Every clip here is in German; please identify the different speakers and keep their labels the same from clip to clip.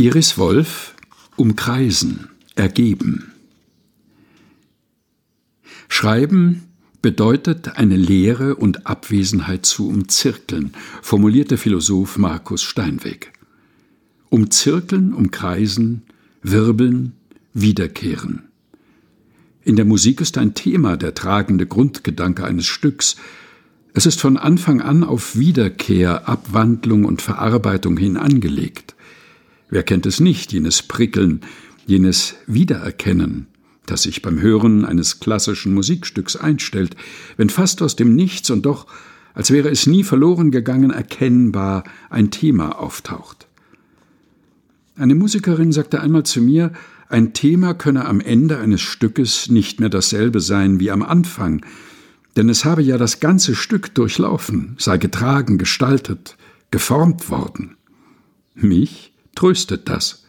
Speaker 1: Iris Wolf Umkreisen, ergeben. Schreiben bedeutet eine Leere und Abwesenheit zu umzirkeln, formuliert der Philosoph Markus Steinweg. Umzirkeln, umkreisen, wirbeln, wiederkehren. In der Musik ist ein Thema der tragende Grundgedanke eines Stücks. Es ist von Anfang an auf Wiederkehr, Abwandlung und Verarbeitung hin angelegt. Wer kennt es nicht, jenes Prickeln, jenes Wiedererkennen, das sich beim Hören eines klassischen Musikstücks einstellt, wenn fast aus dem Nichts und doch, als wäre es nie verloren gegangen, erkennbar ein Thema auftaucht. Eine Musikerin sagte einmal zu mir, ein Thema könne am Ende eines Stückes nicht mehr dasselbe sein wie am Anfang, denn es habe ja das ganze Stück durchlaufen, sei getragen, gestaltet, geformt worden. Mich tröstet das.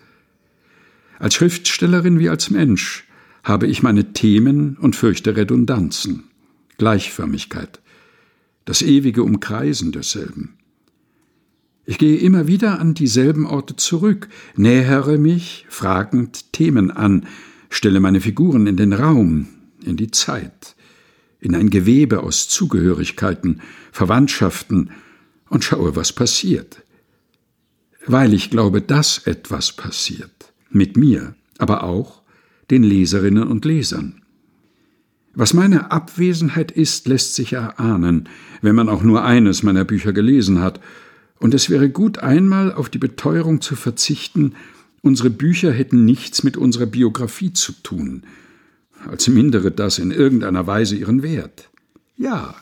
Speaker 1: Als Schriftstellerin wie als Mensch habe ich meine Themen und fürchte Redundanzen, Gleichförmigkeit, das ewige Umkreisen desselben. Ich gehe immer wieder an dieselben Orte zurück, nähere mich fragend Themen an, stelle meine Figuren in den Raum, in die Zeit, in ein Gewebe aus Zugehörigkeiten, Verwandtschaften und schaue, was passiert weil ich glaube, dass etwas passiert. Mit mir, aber auch den Leserinnen und Lesern. Was meine Abwesenheit ist, lässt sich erahnen, wenn man auch nur eines meiner Bücher gelesen hat, und es wäre gut, einmal auf die Beteuerung zu verzichten, unsere Bücher hätten nichts mit unserer Biografie zu tun, als mindere das in irgendeiner Weise ihren Wert. Ja,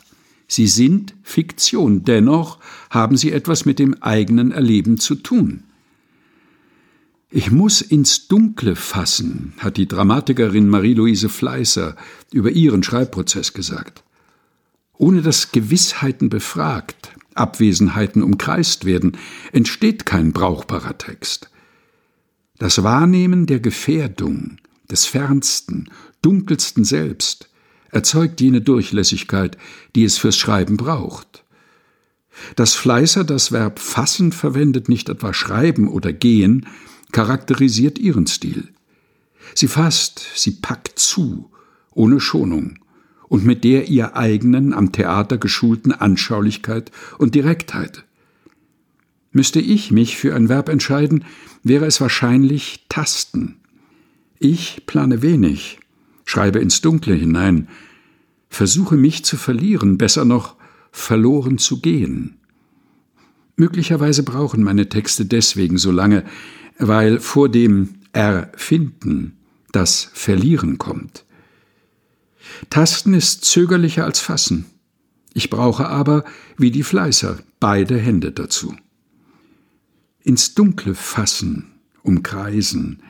Speaker 1: Sie sind Fiktion, dennoch haben sie etwas mit dem eigenen Erleben zu tun. Ich muss ins Dunkle fassen, hat die Dramatikerin Marie-Louise Fleißer über ihren Schreibprozess gesagt. Ohne dass Gewissheiten befragt, Abwesenheiten umkreist werden, entsteht kein brauchbarer Text. Das Wahrnehmen der Gefährdung, des Fernsten, Dunkelsten selbst, erzeugt jene Durchlässigkeit, die es fürs Schreiben braucht. Dass Fleißer das Verb fassen verwendet, nicht etwa schreiben oder gehen, charakterisiert ihren Stil. Sie fasst, sie packt zu, ohne Schonung und mit der ihr eigenen, am Theater geschulten Anschaulichkeit und Direktheit. Müsste ich mich für ein Verb entscheiden, wäre es wahrscheinlich tasten. Ich plane wenig, schreibe ins Dunkle hinein, versuche mich zu verlieren, besser noch verloren zu gehen. Möglicherweise brauchen meine Texte deswegen so lange, weil vor dem Erfinden das Verlieren kommt. Tasten ist zögerlicher als Fassen. Ich brauche aber, wie die Fleißer, beide Hände dazu. Ins Dunkle fassen, umkreisen,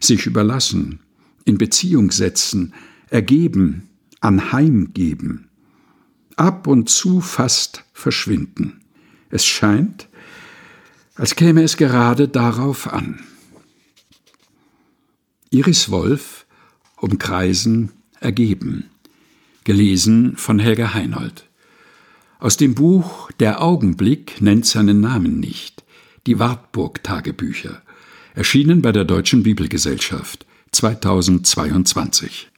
Speaker 1: sich überlassen, in Beziehung setzen, ergeben, anheimgeben, ab und zu fast verschwinden. Es scheint, als käme es gerade darauf an. Iris Wolf Umkreisen ergeben. Gelesen von Helga Heinold. Aus dem Buch Der Augenblick nennt seinen Namen nicht. Die Wartburg-Tagebücher. Erschienen bei der Deutschen Bibelgesellschaft. 2022